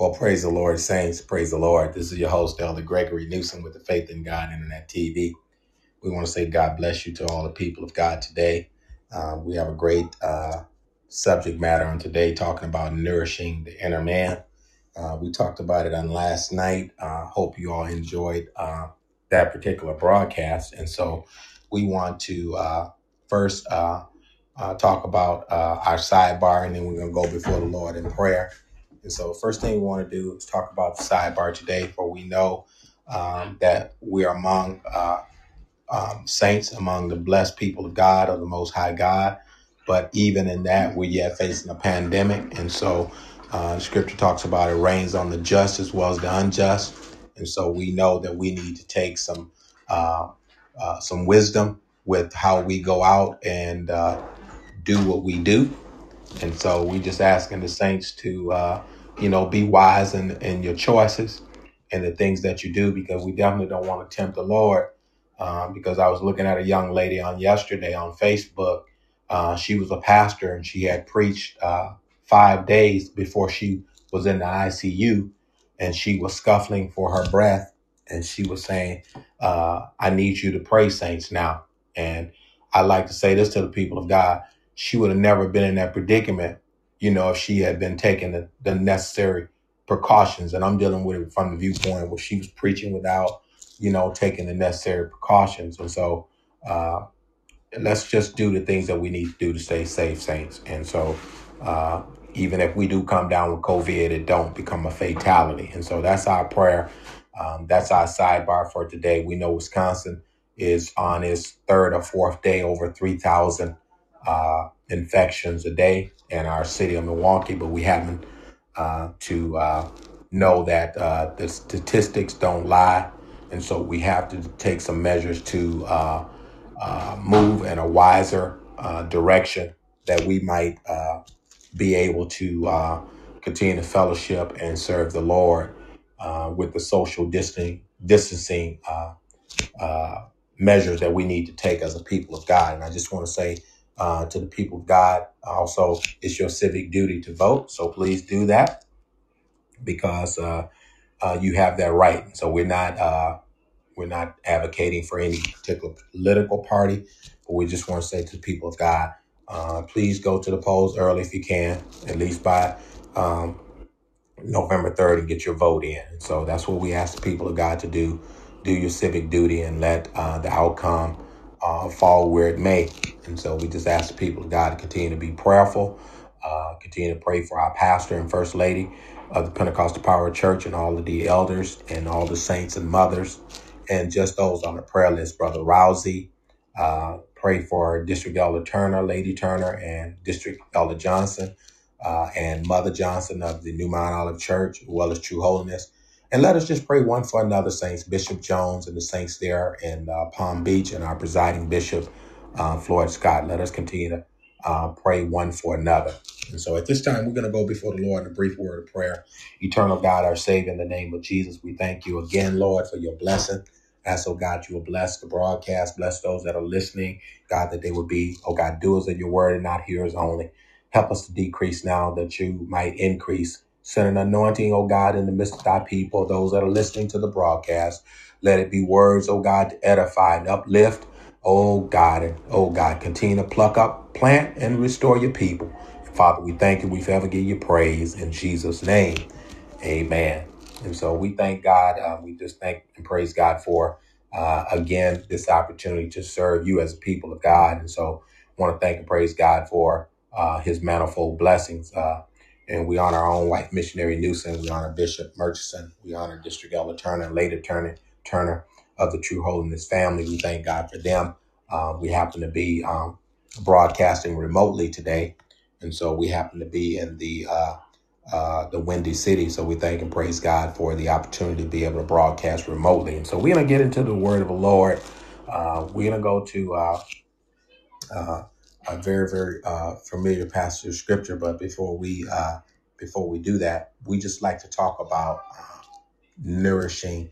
Well, praise the Lord, saints. Praise the Lord. This is your host, Elder Gregory Newsom with the Faith in God Internet TV. We want to say God bless you to all the people of God today. Uh, we have a great uh, subject matter on today talking about nourishing the inner man. Uh, we talked about it on last night. Uh, hope you all enjoyed uh, that particular broadcast. And so we want to uh, first uh, uh, talk about uh, our sidebar, and then we're going to go before the Lord in prayer. And so, first thing we want to do is talk about the sidebar today, for we know um, that we are among uh, um, saints, among the blessed people of God, of the Most High God. But even in that, we're yet facing a pandemic. And so, uh, scripture talks about it rains on the just as well as the unjust. And so, we know that we need to take some. Uh, uh, some wisdom with how we go out and uh, do what we do and so we just asking the saints to, uh, you know, be wise in, in your choices and the things that you do, because we definitely don't want to tempt the Lord. Um, because I was looking at a young lady on yesterday on Facebook. Uh, she was a pastor and she had preached uh, five days before she was in the ICU, and she was scuffling for her breath, and she was saying, uh, "I need you to pray, saints, now." And I like to say this to the people of God she would have never been in that predicament, you know, if she had been taking the, the necessary precautions. And I'm dealing with it from the viewpoint where she was preaching without, you know, taking the necessary precautions. And so uh, let's just do the things that we need to do to stay safe, saints. And so uh, even if we do come down with COVID, it don't become a fatality. And so that's our prayer. Um, that's our sidebar for today. We know Wisconsin is on its third or fourth day over 3,000 uh, infections a day in our city of Milwaukee, but we happen uh, to uh, know that uh, the statistics don't lie. And so we have to take some measures to uh, uh, move in a wiser direction that we might be able to continue to fellowship and serve the Lord with the social distancing, distancing measures that we need to take as a people of God. And I just want to say uh, to the people of God, also, it's your civic duty to vote. So please do that because uh, uh, you have that right. So we're not uh, we're not advocating for any particular political party, but we just want to say to the people of God, uh, please go to the polls early if you can, at least by um, November 3rd and get your vote in. So that's what we ask the people of God to do. Do your civic duty and let uh, the outcome uh, fall where it may. And so we just ask the people of God to continue to be prayerful, uh, continue to pray for our pastor and first lady of the Pentecostal Power Church and all of the elders and all the saints and mothers and just those on the prayer list, Brother Rousey. Uh, pray for District Elder Turner, Lady Turner, and District Elder Johnson uh, and Mother Johnson of the New Mount Olive Church, as well as True Holiness. And let us just pray one for another, saints, Bishop Jones and the saints there in uh, Palm Beach, and our presiding bishop, uh, Floyd Scott. Let us continue to uh, pray one for another. And so at this time, we're going to go before the Lord in a brief word of prayer. Eternal God, our Savior, in the name of Jesus, we thank you again, Lord, for your blessing. Ask, oh God, you will bless the broadcast, bless those that are listening, God, that they would be, oh God, doers of your word and not hearers only. Help us to decrease now that you might increase. Send an anointing, oh God, in the midst of thy people, those that are listening to the broadcast. Let it be words, oh God, to edify and uplift. Oh God, and oh God, continue to pluck up, plant, and restore your people. Father, we thank you. We forever give you praise in Jesus' name. Amen. And so we thank God. Uh, we just thank and praise God for, uh, again, this opportunity to serve you as a people of God. And so I want to thank and praise God for uh, his manifold blessings. Uh, and we honor our own wife, missionary Newsom. We honor Bishop Murchison. We honor District Elder Turner and Lady Turner, Turner of the True Holiness family. We thank God for them. Um, we happen to be um, broadcasting remotely today. And so we happen to be in the uh, uh, the Windy City. So we thank and praise God for the opportunity to be able to broadcast remotely. And so we're to get into the word of the Lord. Uh, we're to go to uh, uh, a very, very uh, familiar passage of scripture. But before we uh, before we do that, we just like to talk about uh, nourishing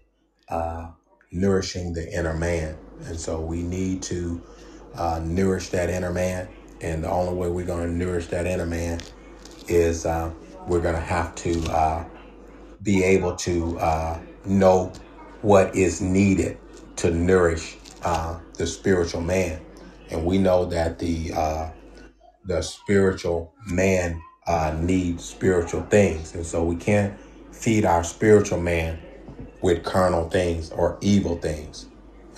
uh, nourishing the inner man. And so we need to uh, nourish that inner man. And the only way we're going to nourish that inner man is uh, we're going to have to uh, be able to uh, know what is needed to nourish uh, the spiritual man. And we know that the uh, the spiritual man uh, needs spiritual things, and so we can't feed our spiritual man with carnal things or evil things.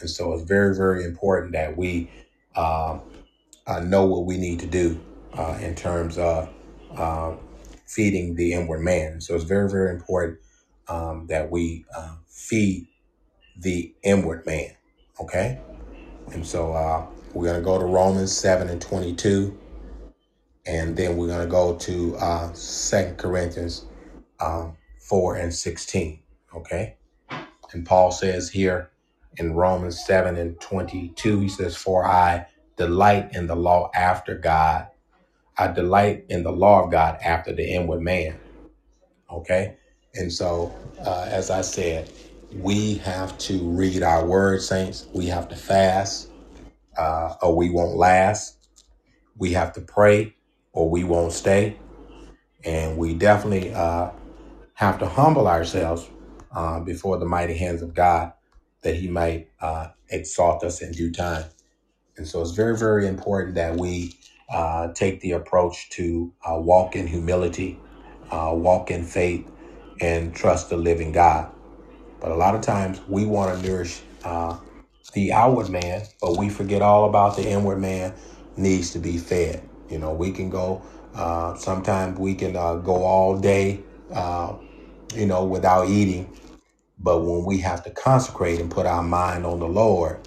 And so it's very, very important that we uh, uh, know what we need to do uh, in terms of uh, feeding the inward man. So it's very, very important um, that we uh, feed the inward man. Okay. And so uh, we're going to go to Romans 7 and 22. And then we're going to go to uh, 2 Corinthians um, 4 and 16. Okay. And Paul says here in Romans 7 and 22, he says, For I delight in the law after God. I delight in the law of God after the inward man. Okay. And so, uh, as I said, we have to read our word, saints. We have to fast, uh, or we won't last. We have to pray, or we won't stay. And we definitely uh, have to humble ourselves uh, before the mighty hands of God that He might uh, exalt us in due time. And so it's very, very important that we uh, take the approach to uh, walk in humility, uh, walk in faith, and trust the living God. But a lot of times we want to nourish uh, the outward man, but we forget all about the inward man needs to be fed. You know, we can go, uh, sometimes we can uh, go all day, uh, you know, without eating. But when we have to consecrate and put our mind on the Lord,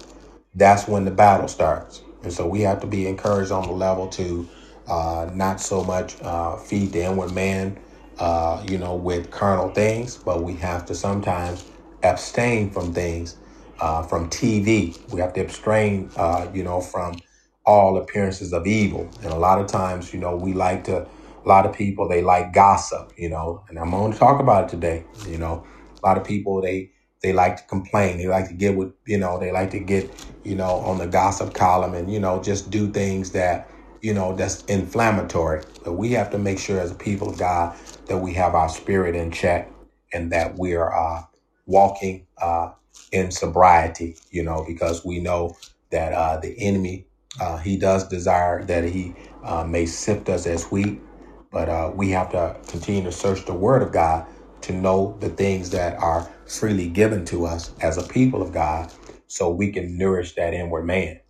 that's when the battle starts. And so we have to be encouraged on the level to uh, not so much uh, feed the inward man, uh, you know, with carnal things, but we have to sometimes abstain from things, uh, from TV. We have to abstain, uh, you know, from all appearances of evil. And a lot of times, you know, we like to, a lot of people, they like gossip, you know, and I'm going to talk about it today. You know, a lot of people, they, they like to complain. They like to get with, you know, they like to get, you know, on the gossip column and, you know, just do things that, you know, that's inflammatory. But we have to make sure as a people of God that we have our spirit in check and that we are uh, walking uh, in sobriety, you know, because we know that uh, the enemy, uh, he does desire that he uh, may sift us as wheat, but uh, we have to continue to search the word of God to know the things that are freely given to us as a people of God so we can nourish that inward man.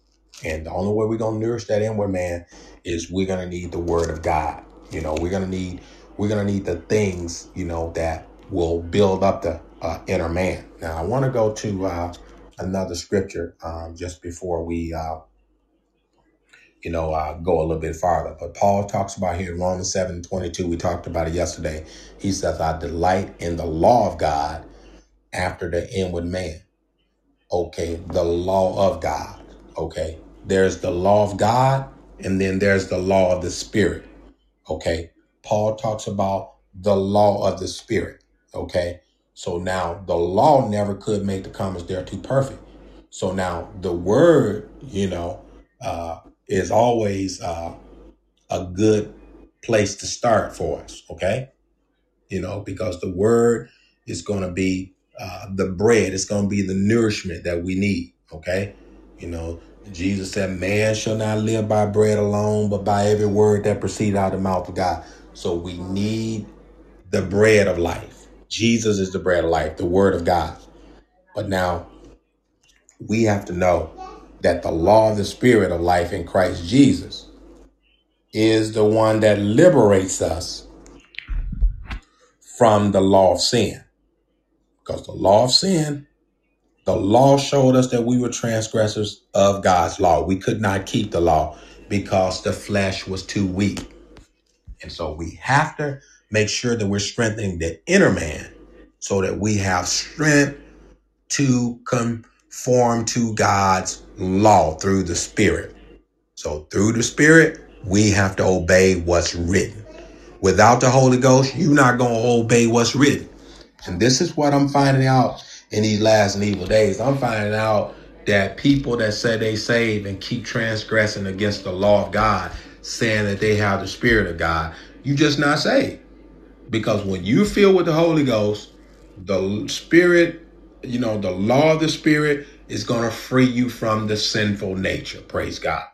And the only way we're going to nourish that inward man is we're going to need the word of God. You know, we're going to need we're going to need the things, you know, that will build up the uh, inner man. Now, I want to go to uh, another scripture um, just before we, uh, you know, uh, go a little bit farther. But Paul talks about here in Romans 7 22, we talked about it yesterday. He says, I delight in the law of God after the inward man. Okay, the law of God. Okay, there's the law of God, and then there's the law of the Spirit. Okay, Paul talks about the law of the Spirit. Okay, so now the law never could make the comments there too perfect. So now the word, you know, uh, is always uh, a good place to start for us. Okay, you know, because the word is going to be uh, the bread, it's going to be the nourishment that we need. Okay, you know, Jesus said, Man shall not live by bread alone, but by every word that proceed out of the mouth of God. So we need the bread of life. Jesus is the bread of life, the word of God. But now we have to know that the law of the spirit of life in Christ Jesus is the one that liberates us from the law of sin. Because the law of sin, the law showed us that we were transgressors of God's law. We could not keep the law because the flesh was too weak. And so we have to make sure that we're strengthening the inner man so that we have strength to conform to God's law through the Spirit. So through the Spirit, we have to obey what's written. Without the Holy Ghost, you're not going to obey what's written. And this is what I'm finding out in these last and evil days. I'm finding out that people that say they save and keep transgressing against the law of God, saying that they have the Spirit of God, you just not saved. Because when you fill with the Holy Ghost The spirit, you know, the law of the spirit is going to free you from the sinful nature. Praise God.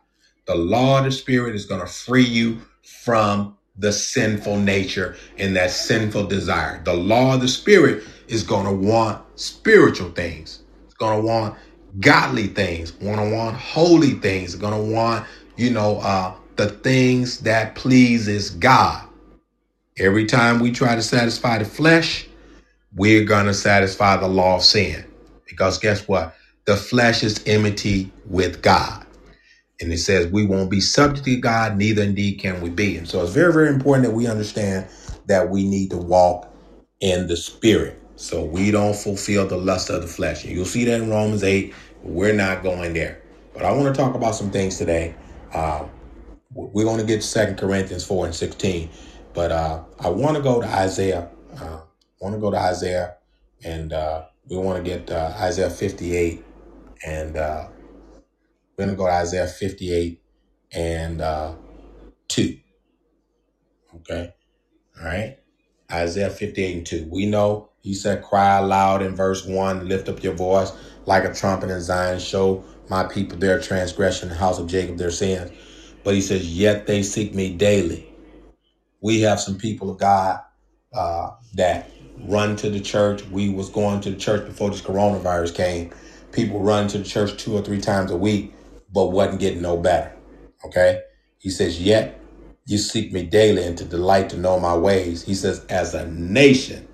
The law of the spirit is going to free you from the sinful nature and that sinful desire. The law of the spirit is going to want spiritual things. It's going to want godly things, want to want holy things, going to want, you know, uh, the things that pleases God. Every time we try to satisfy the flesh, we're going to satisfy the law of sin. Because guess what? The flesh is enmity with God. And it says we won't be subject to God, neither indeed can we be. And so it's very, very important that we understand that we need to walk in the spirit. So we don't fulfill the lust of the flesh. And you'll see that in Romans 8. We're not going there. But I want to talk about some things today. Uh, we're going to get to Second Corinthians 4 and 16. But uh, I want to go to Isaiah. Uh, I want to go to Isaiah. And uh, we want to get uh, Isaiah 58. And uh, we're going to go to Isaiah 58 and uh, 2. Okay. All right. Isaiah 58 and 2. We know he said, Cry aloud in verse 1, lift up your voice like a trumpet in Zion, show my people their transgression, the house of Jacob their sins. But he says, Yet they seek me daily. We have some people of God uh, that run to the church. We was going to the church before this coronavirus came. People run to the church two or three times a week, but wasn't getting no better. Okay. He says, Yet you seek me daily and to delight to know my ways. He says, As a nation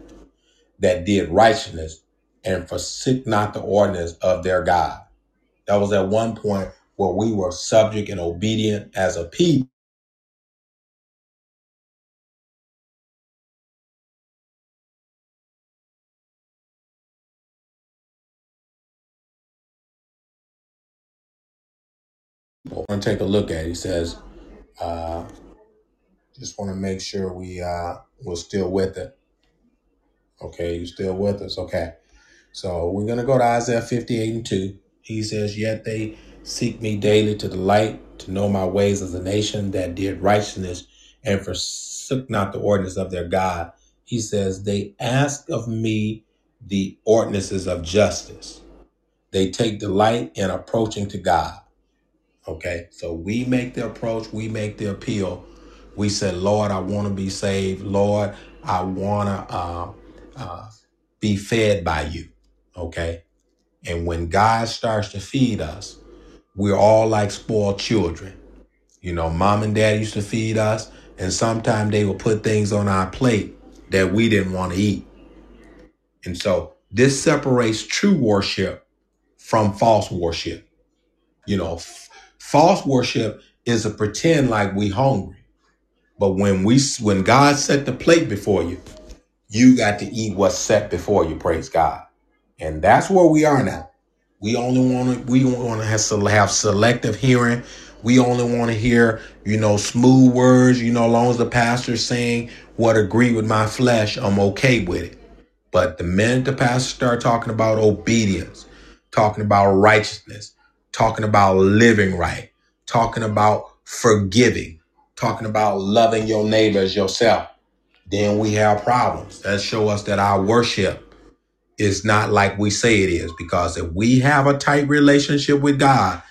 that did righteousness and forsook not the ordinance of their God. That was at one point where we were subject and obedient as a people. Going to take a look at it. He says, uh, just want to make sure we, uh, we're still with it. Okay. You still with us? Okay. So we're to go to Isaiah 58 and 2. He says, Yet they seek me daily to delight, to know my ways as a nation that did righteousness and forsook not the ordinance of their God. He says, They ask of me the ordinances of justice. They take delight in approaching to God. Okay. So we make the approach, we make the appeal. We said, Lord, I want to be saved. Lord, I want to uh, uh, be fed by you. Okay. And when God starts to feed us, we're all like spoiled children. You know, mom and dad used to feed us, and sometimes they would put things on our plate that we didn't want to eat. And so this separates true worship from false worship. You know, false worship is a pretend like we hungry. But when we when God set the plate before you, you got to eat what's set before you, praise God. And that's where we are now. We only want to we want to have, have selective hearing. We only want to hear, you know, smooth words. You know, as long as the pastor's saying what agree with my flesh, I'm okay with it. But the minute the pastor start talking about obedience, talking about righteousness, talking about living right, talking about forgiving, talking about loving your neighbor as yourself, then we have problems. That show us that our worship is not like we say it is. Because if we have a tight relationship with God,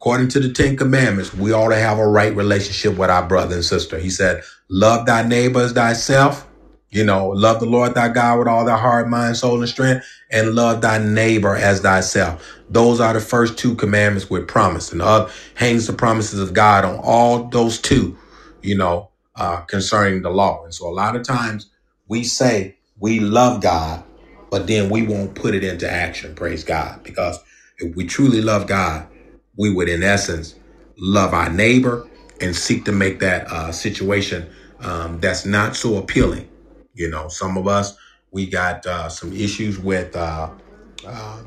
according to the Ten Commandments, we ought to have a right relationship with our brother and sister. He said, Love thy neighbor as thyself. You know, love the Lord thy God with all thy heart, mind, soul, and strength, and love thy neighbor as thyself. Those are the first two commandments with promise. And the other hangs the promises of God on all those two, you know, uh, concerning the law. And so a lot of times we say we love God, but then we won't put it into action. Praise God. Because if we truly love God, we would, in essence, love our neighbor and seek to make that uh, situation um, that's not so appealing. You know, some of us, we got uh, some issues with uh,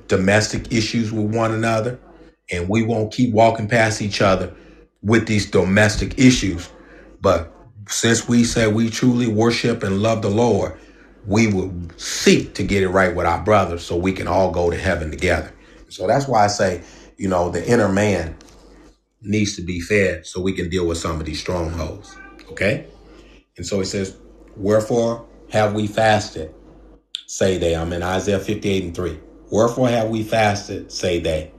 domestic issues with one another, and we won't keep walking past each other with these domestic issues. But since we say we truly worship and love the Lord, we will seek to get it right with our brothers so we can all go to heaven together. So that's why I say, you know, the inner man needs to be fed so we can deal with some of these strongholds. Okay? And so it says, Wherefore have we fasted? say they. I'm in Isaiah 58 and 3. Wherefore have we fasted, say they,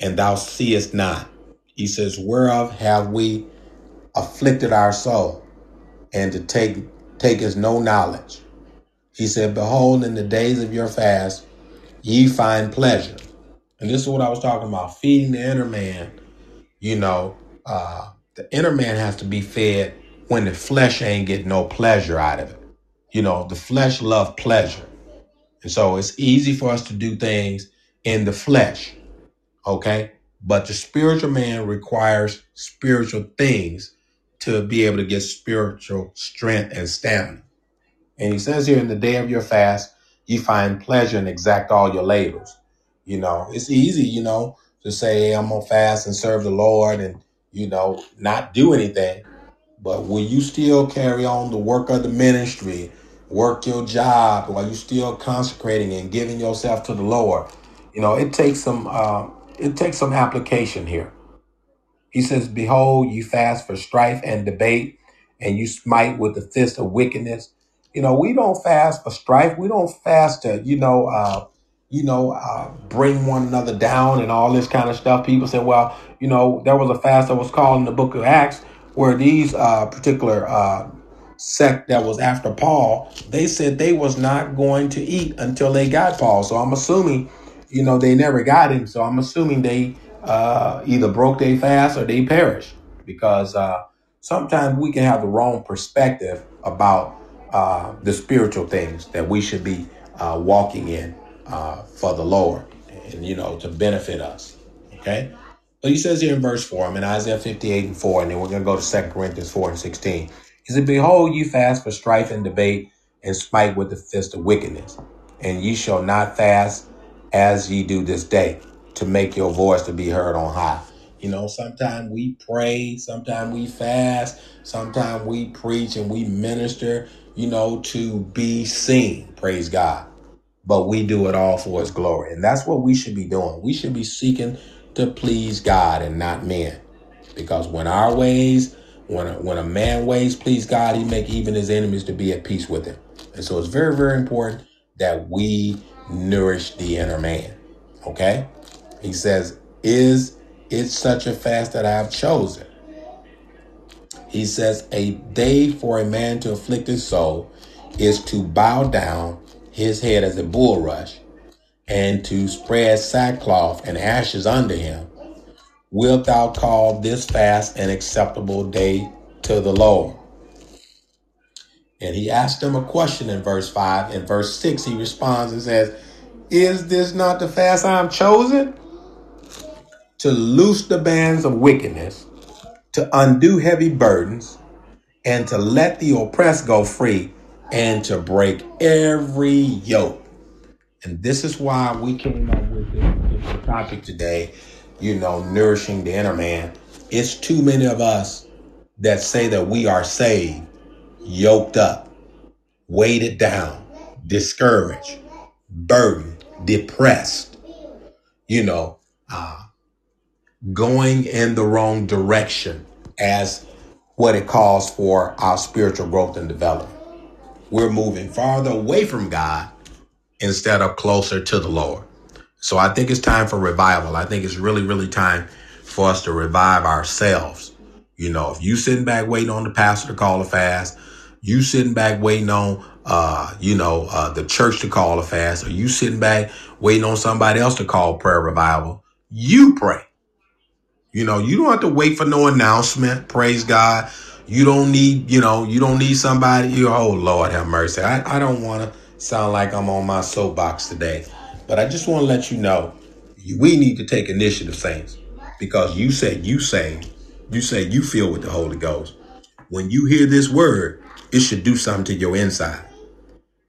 and thou seest not. He says, Whereof have we afflicted our soul, and to take take no knowledge. He said, Behold, in the days of your fast, ye find pleasure. And this is what I was talking about feeding the inner man. You know, uh, the inner man has to be fed when the flesh ain't getting no pleasure out of it. You know, the flesh love pleasure. And so it's easy for us to do things in the flesh. Okay. But the spiritual man requires spiritual things to be able to get spiritual strength and stamina. And he says here, in the day of your fast, you find pleasure and exact all your labors. You know, it's easy, you know, to say, I'm going to fast and serve the Lord and, you know, not do anything. But will you still carry on the work of the ministry, work your job while you still consecrating and giving yourself to the Lord? You know, it takes some, uh, it takes some application here. He says, Behold, you fast for strife and debate, and you smite with the fist of wickedness. You know, we don't fast for strife. We don't fast to, you know, uh, you know, uh, bring one another down and all this kind of stuff. People say, well, you know, there was a fast that was called in the book of Acts where these uh, particular uh, sect that was after Paul, they said they was not going to eat until they got Paul. So I'm assuming, you know, they never got him. So I'm assuming they uh, either broke their fast or they perished because uh, sometimes we can have the wrong perspective about uh, the spiritual things that we should be uh, walking in uh, for the Lord and, you know, to benefit us. Okay. But he says here in verse 4, I'm in Isaiah 58 and 4, and then we're going to go to 2 Corinthians 4 and 16. He said, Behold, you fast for strife and debate and smite with the fist of wickedness, and ye shall not fast as ye do this day to make your voice to be heard on high. You know, sometimes we pray, sometimes we fast, sometimes we preach and we minister, you know, to be seen. Praise God. But we do it all for his glory. And that's what we should be doing. We should be seeking to please God and not men. Because when our ways, when a, when a man ways please God, he make even his enemies to be at peace with him. And so it's very, very important that we nourish the inner man. Okay? He says, Is it such a fast that I have chosen? He says, A day for a man to afflict his soul is to bow down his head as a bulrush and to spread sackcloth and ashes under him. Wilt thou call this fast an acceptable day to the Lord? And he asked them a question in verse 5. In verse 6, he responds and says, Is this not the fast I am chosen? to loose the bands of wickedness, to undo heavy burdens, and to let the oppressed go free, and to break every yoke. And this is why we came up with this, topic today, you know, nourishing the inner man. It's too many of us that say that we are saved, yoked up, weighted down, discouraged, burdened, depressed, you know, uh, going in the wrong direction as what it calls for our spiritual growth and development. We're moving farther away from God instead of closer to the Lord. So I think it's time for revival. I think it's really, really time for us to revive ourselves. You know, if you sitting back waiting on the pastor to call a fast, you sitting back waiting on, uh, you know, uh, the church to call a fast, or you sitting back waiting on somebody else to call prayer revival, you pray. You know, you don't have to wait for no announcement. Praise God. You don't need, you know, you don't need somebody. You, oh Lord, have mercy. I, I don't want to sound like I'm on my soapbox today, but I just want to let you know we need to take initiative, saints, because you said you say, you say you feel with the Holy Ghost. When you hear this word, it should do something to your inside.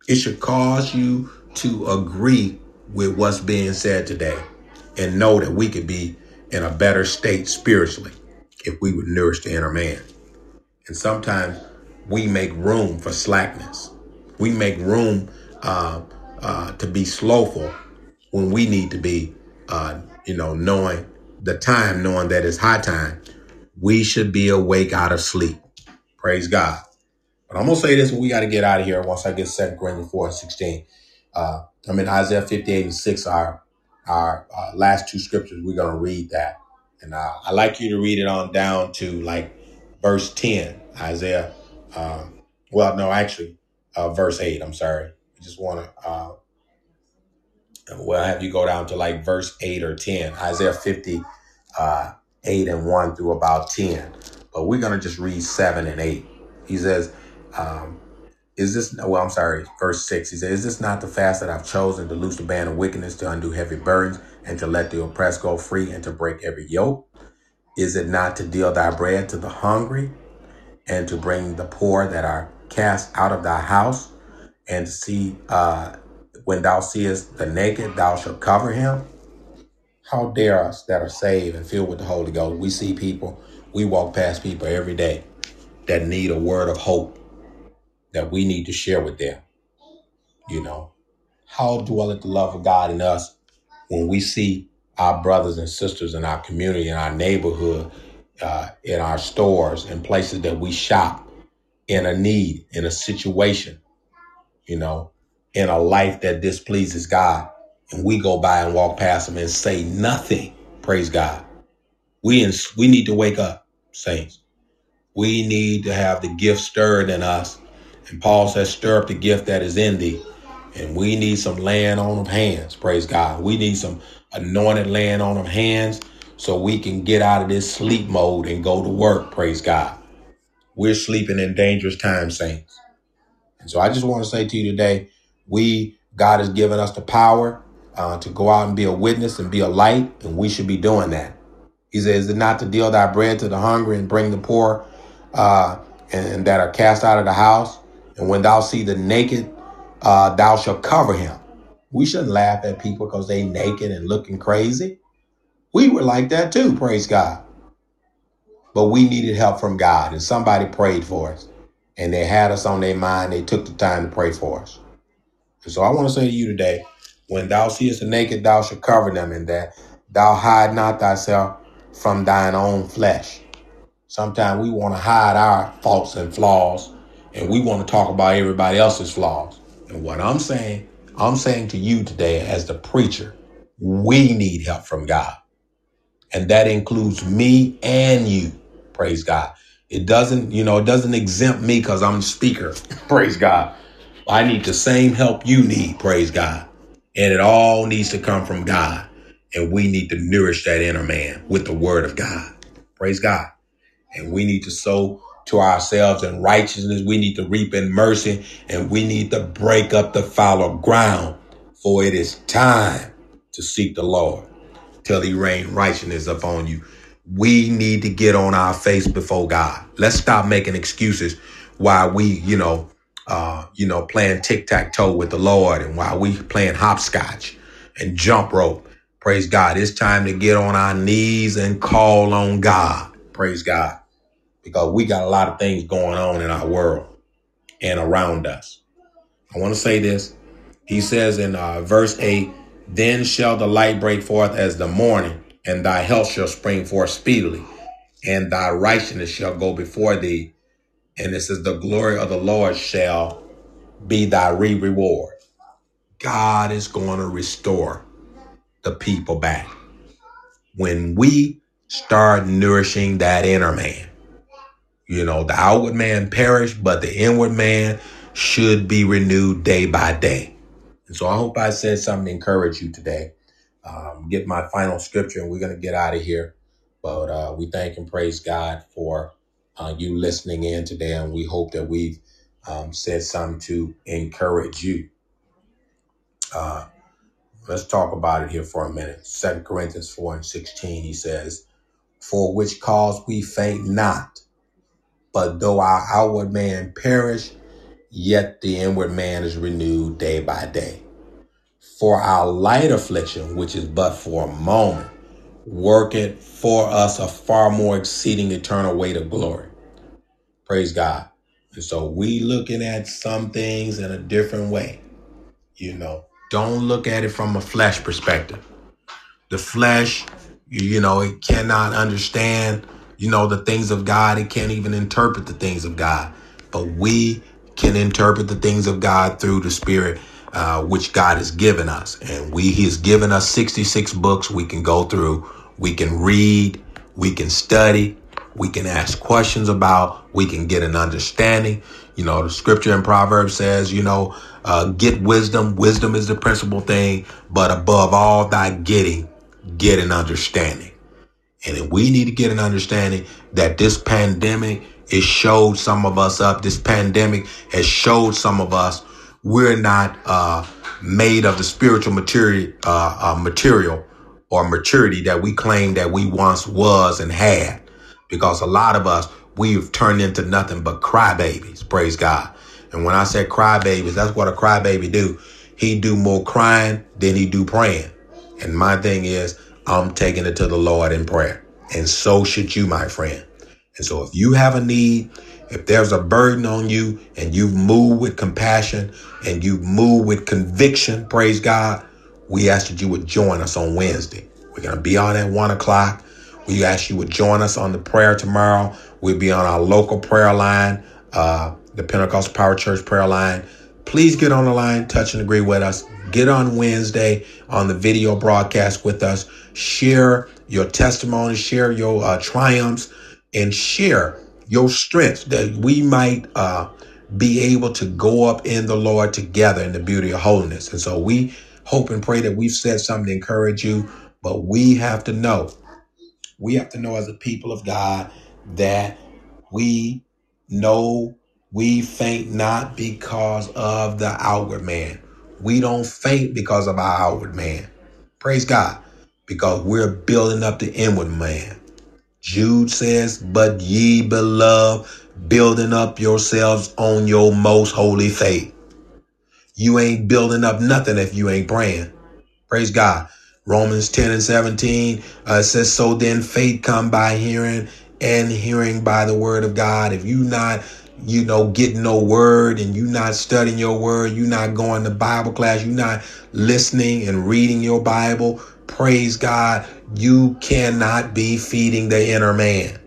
It should cause you to agree with what's being said today and know that we could be in a better state spiritually if we would nourish the inner man. And sometimes we make room for slackness. We make room uh, uh, to be slowful when we need to be, uh, you know, knowing the time, knowing that it's high time. We should be awake out of sleep. Praise God. But I'm to say this we got to get out of here once I get 2 Corinthians 4 and 16. Uh, I mean, Isaiah 58 and 6 are our uh, last two scriptures. We're to read that. And uh, i like you to read it on down to like verse 10, Isaiah. Um, well, no, actually, uh, verse 8. I'm sorry. I just want to, well, have you go down to like verse 8 or 10, Isaiah 50, uh, 8 and 1 through about 10. But we're going to just read 7 and 8. He says, um, is this, well, I'm sorry, verse 6. He says, Is this not the fast that I've chosen to loose the band of wickedness, to undo heavy burdens, and to let the oppressed go free, and to break every yoke? Is it not to deal thy bread to the hungry, and to bring the poor that are cast out of thy house, and to see, uh, when thou seest the naked, thou shalt cover him? How dare us that are saved and filled with the Holy Ghost? We see people, we walk past people every day that need a word of hope that we need to share with them. You know, how dwelleth the love of God in us when we see our brothers and sisters in our community, in our neighborhood, uh, in our stores, in places that we shop, in a need, in a situation, you know, in a life that displeases God. And we go by and walk past them and say nothing. Praise God. We, in, we need to wake up, saints. We need to have the gift stirred in us and Paul says, stir up the gift that is in thee. And we need some laying on of hands. Praise God. We need some anointed laying on of hands so we can get out of this sleep mode and go to work. Praise God. We're sleeping in dangerous times, saints. And so I just want to say to you today, we, God has given us the power uh, to go out and be a witness and be a light, and we should be doing that. He says, Is it not to deal thy bread to the hungry and bring the poor uh, and that are cast out of the house and when thou see the naked, uh, thou shalt cover him. We shouldn't laugh at people because they naked and looking crazy. We were like that too, praise God. But we needed help from God and somebody prayed for us. And they had us on their mind. They took the time to pray for us. And so I want to say to you today, when thou seest the naked, thou shalt cover them in that thou hide not thyself from thine own flesh. Sometimes we want to hide our faults and flaws and we want to talk about everybody else's flaws. And what I'm saying, I'm saying to you today as the preacher, we need help from God. And that includes me and you. Praise God. It doesn't, you know, it doesn't exempt me because I'm the speaker. praise God. I need the same help you need. Praise God. And it all needs to come from God. And we need to nourish that inner man with the word of God. Praise God. And we need to sow to ourselves in righteousness. We need to reap in mercy and we need to break up the fallow ground for it is time to seek the Lord till he rain righteousness upon you. We need to get on our face before God. Let's stop making excuses while we, you know, uh, you know, playing tic-tac-toe with the Lord and while we playing hopscotch and jump rope. Praise God. It's time to get on our knees and call on God. Praise God because we got a lot of things going on in our world and around us. I want to say this. He says in uh, verse 8, Then shall the light break forth as the morning, and thy health shall spring forth speedily, and thy righteousness shall go before thee. And it says, The glory of the Lord shall be thy re reward. God is going to restore the people back. When we start nourishing that inner man, you know, the outward man perish, but the inward man should be renewed day by day. And so I hope I said something to encourage you today. Um, get my final scripture and we're going to get out of here. But uh, we thank and praise God for uh, you listening in today. And we hope that we've um, said something to encourage you. Uh, let's talk about it here for a minute. Second Corinthians 4 and 16, he says, For which cause we faint not but though our outward man perish, yet the inward man is renewed day by day. For our light affliction, which is but for a moment, worketh for us a far more exceeding eternal weight of glory. Praise God. And so we looking at some things in a different way. You know, don't look at it from a flesh perspective. The flesh, you, you know, it cannot understand you know, the things of God. It can't even interpret the things of God. But we can interpret the things of God through the Spirit uh, which God has given us. And we, He has given us 66 books we can go through, we can read, we can study, we can ask questions about, we can get an understanding. You know, the scripture in Proverbs says, you know, uh, get wisdom. Wisdom is the principal thing, but above all thy getting, get an understanding. And we need to get an understanding that this pandemic it showed some of us up. This pandemic has showed some of us we're not uh, made of the spiritual material, uh, uh, material or maturity that we claim that we once was and had. Because a lot of us, we've turned into nothing but crybabies. Praise God. And when I say crybabies, that's what a crybaby do. He do more crying than he do praying. And my thing is, I'm taking it to the Lord in prayer. And so should you, my friend. And so if you have a need, if there's a burden on you and you move with compassion and you move with conviction, praise God, we ask that you would join us on Wednesday. We're going to be on at one o'clock. We ask you would join us on the prayer tomorrow. We'll be on our local prayer line, uh, the Pentecostal Power Church prayer line. Please get on the line, touch and agree with us. Get on Wednesday on the video broadcast with us. Share your testimony, share your uh, triumphs, and share your strengths that we might uh, be able to go up in the Lord together in the beauty of holiness. And so we hope and pray that we've said something to encourage you, but we have to know, we have to know as a people of God that we know we faint not because of the outward man. We don't faint because of our outward man. Praise God. Because we're building up the inward man. Jude says, But ye beloved, building up yourselves on your most holy faith. You ain't building up nothing if you ain't praying. Praise God. Romans 10 and 17 uh, says, So then faith come by hearing and hearing by the word of God. If you not, you know, getting no word and you not studying your word, you not going to Bible class, you not listening and reading your Bible, praise God, you cannot be feeding the inner man.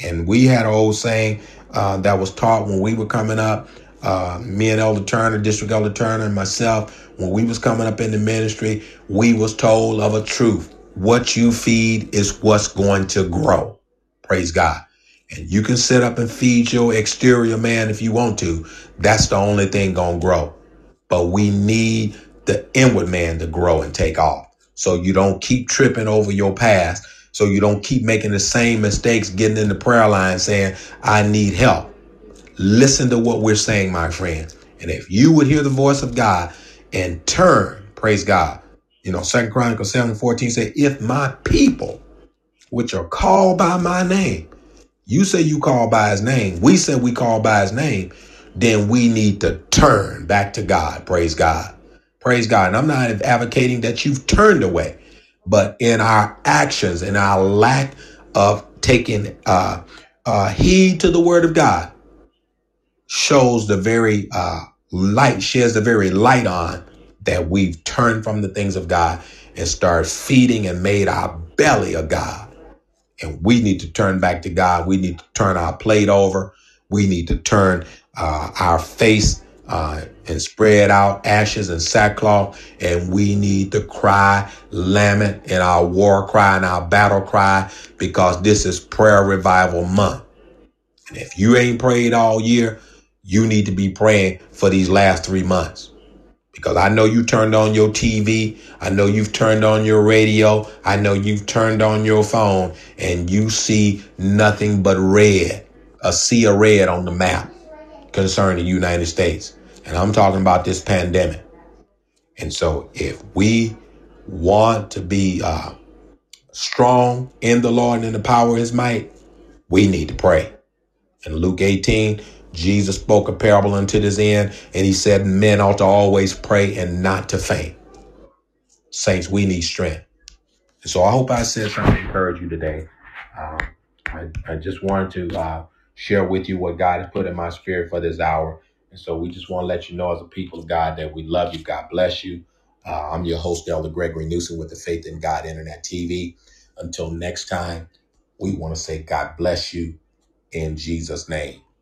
And we had an old saying uh, that was taught when we were coming up. Uh, me and Elder Turner, District Elder Turner, and myself, when we was coming up in the ministry, we was told of a truth. What you feed is what's going to grow. Praise God. And you can sit up and feed your exterior man if you want to. That's the only thing gonna grow. But we need the inward man to grow and take off. So you don't keep tripping over your past. So you don't keep making the same mistakes, getting in the prayer line saying, I need help. Listen to what we're saying, my friends. And if you would hear the voice of God and turn, praise God. You know, Second Chronicles 7 14 say, if my people, which are called by my name, you say you call by his name, we say we call by his name, then we need to turn back to God. Praise God. Praise God. And I'm not advocating that you've turned away, but in our actions, in our lack of taking uh, uh, heed to the word of God, shows the very uh, light, shares the very light on that we've turned from the things of God and started feeding and made our belly a God. And we need to turn back to God. We need to turn our plate over. We need to turn uh, our face uh, and spread out ashes and sackcloth. And we need to cry, lament in our war cry and our battle cry because this is prayer revival month. And if you ain't prayed all year, you need to be praying for these last three months. Because I know you turned on your TV. I know you've turned on your radio. I know you've turned on your phone and you see nothing but red, a sea of red on the map concerning the United States. And I'm talking about this pandemic. And so if we want to be uh, strong in the Lord and in the power of his might, we need to pray. In Luke 18, Jesus spoke a parable unto this end, and he said, Men ought to always pray and not to faint. Saints, we need strength. And so I hope I said something to encourage you today. Um, I, I, just wanted to uh, share with you what God has put in my spirit for this hour. And so we just want to let you know, as a people of God, that we love you. God bless you. Uh, I'm your host, Elder Gregory Newsom, with the Faith in God Internet TV. Until next time, we want to say God bless you in Jesus' name.